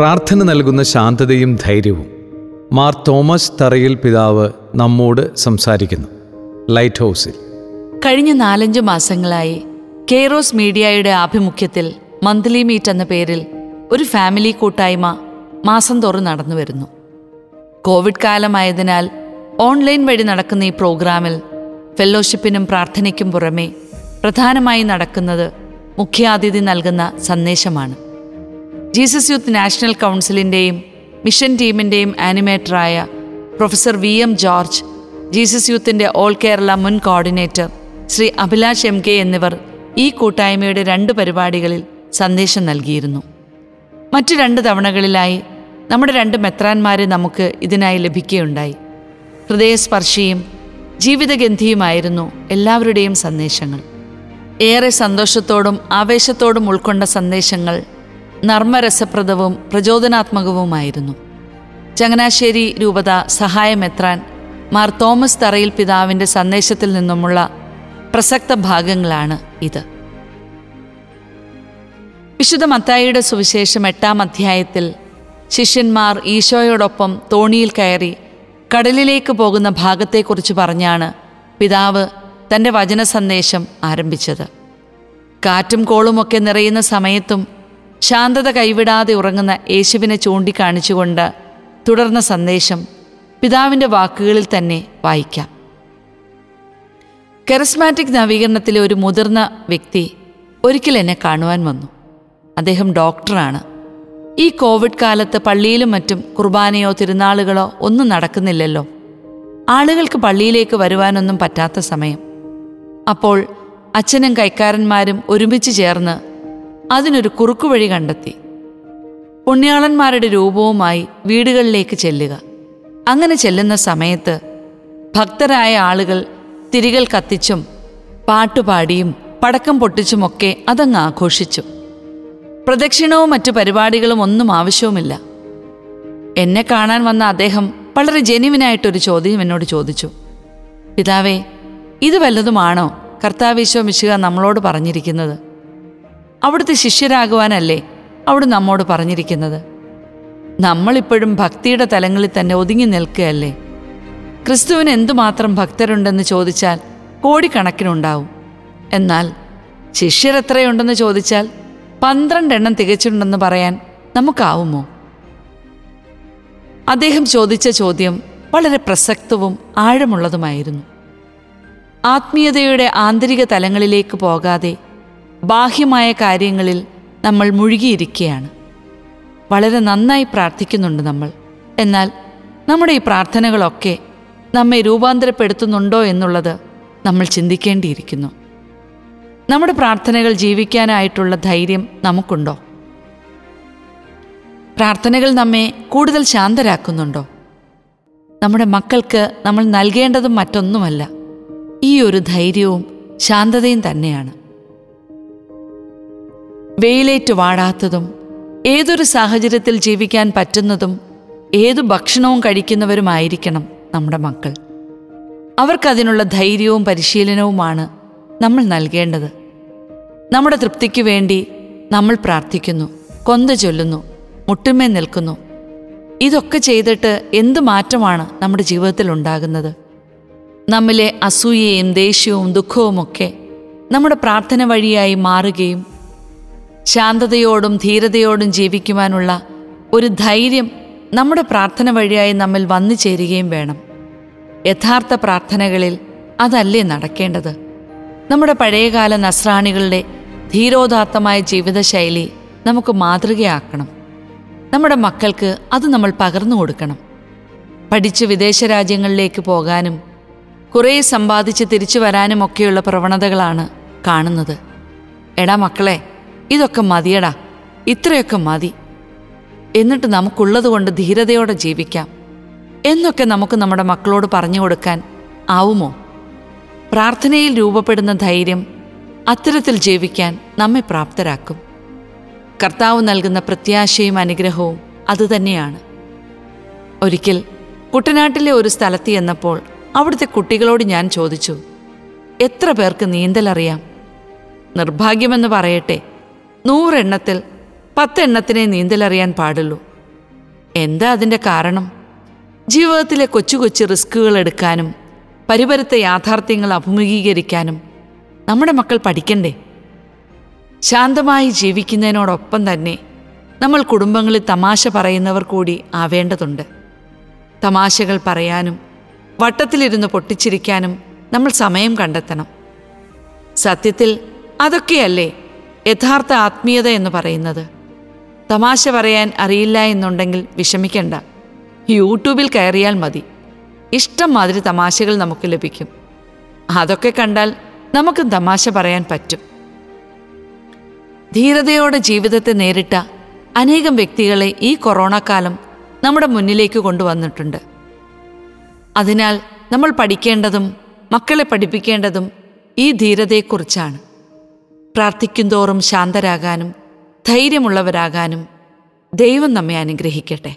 പ്രാർത്ഥന നൽകുന്ന ശാന്തതയും ധൈര്യവും. മാർ തോമസ് തറയിൽ പിതാവ് നമ്മോട് സംസാരിക്കുന്നു. ലൈറ്റ് ഹൗസിൽ കഴിഞ്ഞ നാലഞ്ച് മാസങ്ങളായി കെയറോസ് മീഡിയയുടെ ആഭിമുഖ്യത്തിൽ മന്ത്ലി മീറ്റ് എന്ന പേരിൽ ഒരു ഫാമിലി കൂട്ടായ്മ മാസം തോറും നടന്നു വരുന്നു. കോവിഡ് കാലമായതിനാൽ ഓൺലൈൻ വഴി നടക്കുന്ന ഈ പ്രോഗ്രാമിൽ ഫെല്ലോഷിപ്പിനും പ്രാർത്ഥനയ്ക്കും പുറമെ പ്രധാനമായി നടക്കുന്നത് മുഖ്യാതിഥി നൽകുന്ന സന്ദേശമാണ്. ജീസസ് യൂത്ത് നാഷണൽ കൗൺസിലിന്റെയും മിഷൻ ടീമിന്റെയും ആനിമേറ്ററായ professor V M George Jesus യൂത്തിന്റെ all Kerala മുൻ coordinator Shri Abhilash M K എന്നിവർ ഈ കൂട്ടായ്മയുടെ രണ്ട് പരിപാടികളിൽ സന്ദേശം നൽകിയിരുന്നു. മറ്റു രണ്ട് തവണകളിലായി നമ്മുടെ രണ്ട് മെത്രാന്മാരെ നമുക്ക് ഇതിനായി ലഭിക്കുകയുണ്ടായി. ഹൃദയസ്പർശിയും ജീവിതഗന്ധിയുമായിരുന്നു എല്ലാവരുടെയും സന്ദേശങ്ങൾ. ഏറെ സന്തോഷത്തോടും ആവേശത്തോടും ഉൾക്കൊണ്ട സന്ദേശങ്ങൾ നർമ്മരസപ്രദവും പ്രചോദനാത്മകവുമായിരുന്നു. ചങ്ങനാശ്ശേരി രൂപത സഹായമെത്രാൻ മാർ തോമസ് തറയിൽ പിതാവിന്റെ സന്ദേശത്തിൽ നിന്നുമുള്ള പ്രസക്ത ഭാഗങ്ങളാണ് ഇത്. വിശുദ്ധ മത്തായിയുടെ സുവിശേഷം എട്ടാം അധ്യായത്തിൽ ശിഷ്യന്മാർ ഈശോയോടൊപ്പം തോണിയിൽ കയറി കടലിലേക്ക് പോകുന്ന ഭാഗത്തെക്കുറിച്ച് പറഞ്ഞാണ് പിതാവ് തന്റെ വചന സന്ദേശം ആരംഭിച്ചത്. കാറ്റും കോളുമൊക്കെ നിറയുന്ന സമയത്തും ശാന്തത കൈവിടാതെ ഉറങ്ങുന്ന യേശുവിനെ ചൂണ്ടിക്കാണിച്ചുകൊണ്ട് തുടർന്ന സന്ദേശം പിതാവിന്റെ വാക്കുകളിൽ തന്നെ വായിക്കാം. കെറസ്മാറ്റിക് നവീകരണത്തിലെ ഒരു മുതിർന്ന വ്യക്തി ഒരിക്കൽ എന്നെ കാണുവാൻ വന്നു. അദ്ദേഹം ഡോക്ടറാണ്. ഈ കോവിഡ് കാലത്ത് പള്ളിയിലും മറ്റും കുർബാനയോ തിരുനാളുകളോ ഒന്നും നടക്കുന്നില്ലല്ലോ. ആളുകൾക്ക് പള്ളിയിലേക്ക് വരുവാനൊന്നും പറ്റാത്ത സമയം. അപ്പോൾ അച്ഛനും കൈക്കാരന്മാരും ഒരുമിച്ച് ചേർന്ന് അതിനൊരു കുറുക്കുവഴി കണ്ടെത്തി. പുണ്യാളന്മാരുടെ രൂപവുമായി വീടുകളിലേക്ക് ചെല്ലുക. അങ്ങനെ ചെല്ലുന്ന സമയത്ത് ഭക്തരായ ആളുകൾ തിരികൾ കത്തിച്ചും പാട്ടുപാടിയും പടക്കം പൊട്ടിച്ചുമൊക്കെ അതങ്ങ് ആഘോഷിച്ചു. പ്രദക്ഷിണവും മറ്റു പരിപാടികളും ഒന്നും ആവശ്യവുമില്ല. എന്നെ കാണാൻ വന്ന അദ്ദേഹം വളരെ ജെനുവിനായിട്ടൊരു ചോദ്യം എന്നോട് ചോദിച്ചു. പിതാവേ ഇത് വല്ലതുമാണോ? കർത്താവീശോ മിശുക നമ്മളോട് പറഞ്ഞിരിക്കുന്നത്. അവിടുത്തെ ശിഷ്യരാകുവാനല്ലേ അവിടെ നമ്മോട് പറഞ്ഞിരിക്കുന്നത്? നമ്മളിപ്പോഴും ഭക്തിയുടെ തലങ്ങളിൽ തന്നെ ഒതുങ്ങി നിൽക്കുകയല്ലേ? ക്രിസ്തുവിന് എന്തുമാത്രം ഭക്തരുണ്ടെന്ന് ചോദിച്ചാൽ കോടിക്കണക്കിനുണ്ടാവും. എന്നാൽ ശിഷ്യർ എത്രയുണ്ടെന്ന് ചോദിച്ചാൽ പന്ത്രണ്ടെണ്ണം തികച്ചിട്ടുണ്ടെന്ന് പറയാൻ നമുക്കാവുമോ? അദ്ദേഹം ചോദിച്ച ചോദ്യം വളരെ പ്രസക്തവും ആഴമുള്ളതുമായിരുന്നു. ആത്മീയതയുടെ ആന്തരിക തലങ്ങളിലേക്ക് പോകാതെ ബാഹ്യമായ കാര്യങ്ങളിൽ നമ്മൾ മുഴുകിയിരിക്കുകയാണ്. വളരെ നന്നായി പ്രാർത്ഥിക്കുന്നുണ്ട് നമ്മൾ. എന്നാൽ നമ്മുടെ ഈ പ്രാർത്ഥനകളൊക്കെ നമ്മെ രൂപാന്തരപ്പെടുത്തുന്നുണ്ടോ എന്നുള്ളത് നമ്മൾ ചിന്തിക്കേണ്ടിയിരിക്കുന്നു. നമ്മുടെ പ്രാർത്ഥനകൾ ജീവിക്കാനായിട്ടുള്ള ധൈര്യം നമുക്കുണ്ടോ? പ്രാർത്ഥനകൾ നമ്മെ കൂടുതൽ ശാന്തരാക്കുന്നുണ്ടോ? നമ്മുടെ മക്കൾക്ക് നമ്മൾ നൽകേണ്ടതും മറ്റൊന്നുമല്ല. ഈ ഒരു ധൈര്യവും ശാന്തതയും തന്നെയാണ്. വെയിലേറ്റ് വാടാത്തതും ഏതൊരു സാഹചര്യത്തിൽ ജീവിക്കാൻ പറ്റുന്നതും ഏതു ഭക്ഷണവും കഴിക്കുന്നവരുമായിരിക്കണം നമ്മുടെ മക്കൾ. അവർക്കതിനുള്ള ധൈര്യവും പരിശീലനവുമാണ് നമ്മൾ നൽകേണ്ടത്. നമ്മുടെ തൃപ്തിക്ക് വേണ്ടി നമ്മൾ പ്രാർത്ഥിക്കുന്നു കൊന്ത ചൊല്ലുന്നു മുട്ടുമേ നിൽക്കുന്നു. ഇതൊക്കെ ചെയ്തിട്ട് എന്ത് മാറ്റമാണ് നമ്മുടെ ജീവിതത്തിൽ ഉണ്ടാകുന്നത്? നമ്മിലെ അസൂയയും ദേഷ്യവും ദുഃഖവുമൊക്കെ നമ്മുടെ പ്രാർത്ഥന വഴിയായി മാറുകയും ശാന്തതയോടും ധീരതയോടും ജീവിക്കുവാനുള്ള ഒരു ധൈര്യം നമ്മുടെ പ്രാർത്ഥന വഴിയായി നമ്മിൽ വന്നു ചേരുകയും വേണം. യഥാർത്ഥ പ്രാർത്ഥനകളിൽ അതല്ലേ നടക്കേണ്ടത്? നമ്മുടെ പഴയകാല നസ്രാണികളുടെ ധീരോദാത്തമായ ജീവിതശൈലി നമുക്ക് മാതൃകയാക്കണം. നമ്മുടെ മക്കൾക്ക് അത് നമ്മൾ പകർന്നു കൊടുക്കണം. പഠിച്ച് വിദേശ രാജ്യങ്ങളിലേക്ക് പോകാനും കുറേ സമ്പാദിച്ച് തിരിച്ചു വരാനുമൊക്കെയുള്ള പ്രവണതകളാണ് കാണുന്നത്. എടാ മക്കളെ ഇതൊക്കെ മതിയടാ. ഇത്രയൊക്കെ മതി. എന്നിട്ട് നമുക്കുള്ളത് കൊണ്ട് ധീരതയോടെ ജീവിക്കാം. എന്നൊക്കെ നമുക്ക് നമ്മുടെ മക്കളോട് പറഞ്ഞു കൊടുക്കാൻ ആവുമോ? പ്രാർത്ഥനയിൽ രൂപപ്പെടുന്ന ധൈര്യം അത്തരത്തിൽ ജീവിക്കാൻ നമ്മെ പ്രാപ്തരാക്കും. കർത്താവ് നൽകുന്ന പ്രത്യാശയും അനുഗ്രഹവും അതുതന്നെയാണ് ഒരിക്കൽ കുട്ടനാട്ടിലെ ഒരു സ്ഥലത്ത് ചെന്നപ്പോൾ അവിടുത്തെ കുട്ടികളോട് ഞാൻ ചോദിച്ചു എത്ര പേർക്ക് നീന്തലറിയാം? നിർഭാഗ്യമെന്ന് പറയട്ടെ. നൂറെണ്ണത്തിൽ പത്തെണ്ണത്തിനെ നീന്തലറിയാൻ പാടുള്ളൂ. എന്താ അതിന്റെ കാരണം? ജീവിതത്തിലെ കൊച്ചു കൊച്ചു റിസ്കുകൾ എടുക്കാനും പരിപരത്തെ യാഥാർത്ഥ്യങ്ങൾ അഭിമുഖീകരിക്കാനും നമ്മുടെ മക്കൾ പഠിക്കണ്ടേ? ശാന്തമായി ജീവിക്കുന്നതിനോടൊപ്പം തന്നെ നമ്മൾ കുടുംബങ്ങളിൽ തമാശ പറയുന്നവർ കൂടി ആവേണ്ടതുണ്ട്. തമാശകൾ പറയാനും വട്ടത്തിലിരുന്ന് പൊട്ടിച്ചിരിക്കാനും നമ്മൾ സമയം കണ്ടെത്തണം. സത്യത്തിൽ അതൊക്കെയല്ലേ യഥാർത്ഥ ആത്മീയത എന്ന് പറയുന്നത്. തമാശ പറയാൻ അറിയില്ല എന്നുണ്ടെങ്കിൽ വിഷമിക്കണ്ട. യൂട്യൂബിൽ കയറിയാൽ മതി. ഇഷ്ടം മാതിരി തമാശകൾ നമുക്ക് ലഭിക്കും. അതൊക്കെ കണ്ടാൽ നമുക്കും തമാശ പറയാൻ പറ്റും. ധീരതയോടെ ജീവിതത്തെ നേരിട്ട അനേകം വ്യക്തികളെ ഈ കൊറോണ കാലം നമ്മുടെ മുന്നിലേക്ക് കൊണ്ടുവന്നിട്ടുണ്ട്. അതിനാൽ നമ്മൾ പഠിക്കേണ്ടതും മക്കളെ പഠിപ്പിക്കേണ്ടതും ഈ ധീരതയെക്കുറിച്ചാണ്. പ്രാർത്ഥിക്കുന്തോറും ശാന്തരാകാനും ധൈര്യമുള്ളവരാകാനും ദൈവം നമ്മെ അനുഗ്രഹിക്കട്ടെ.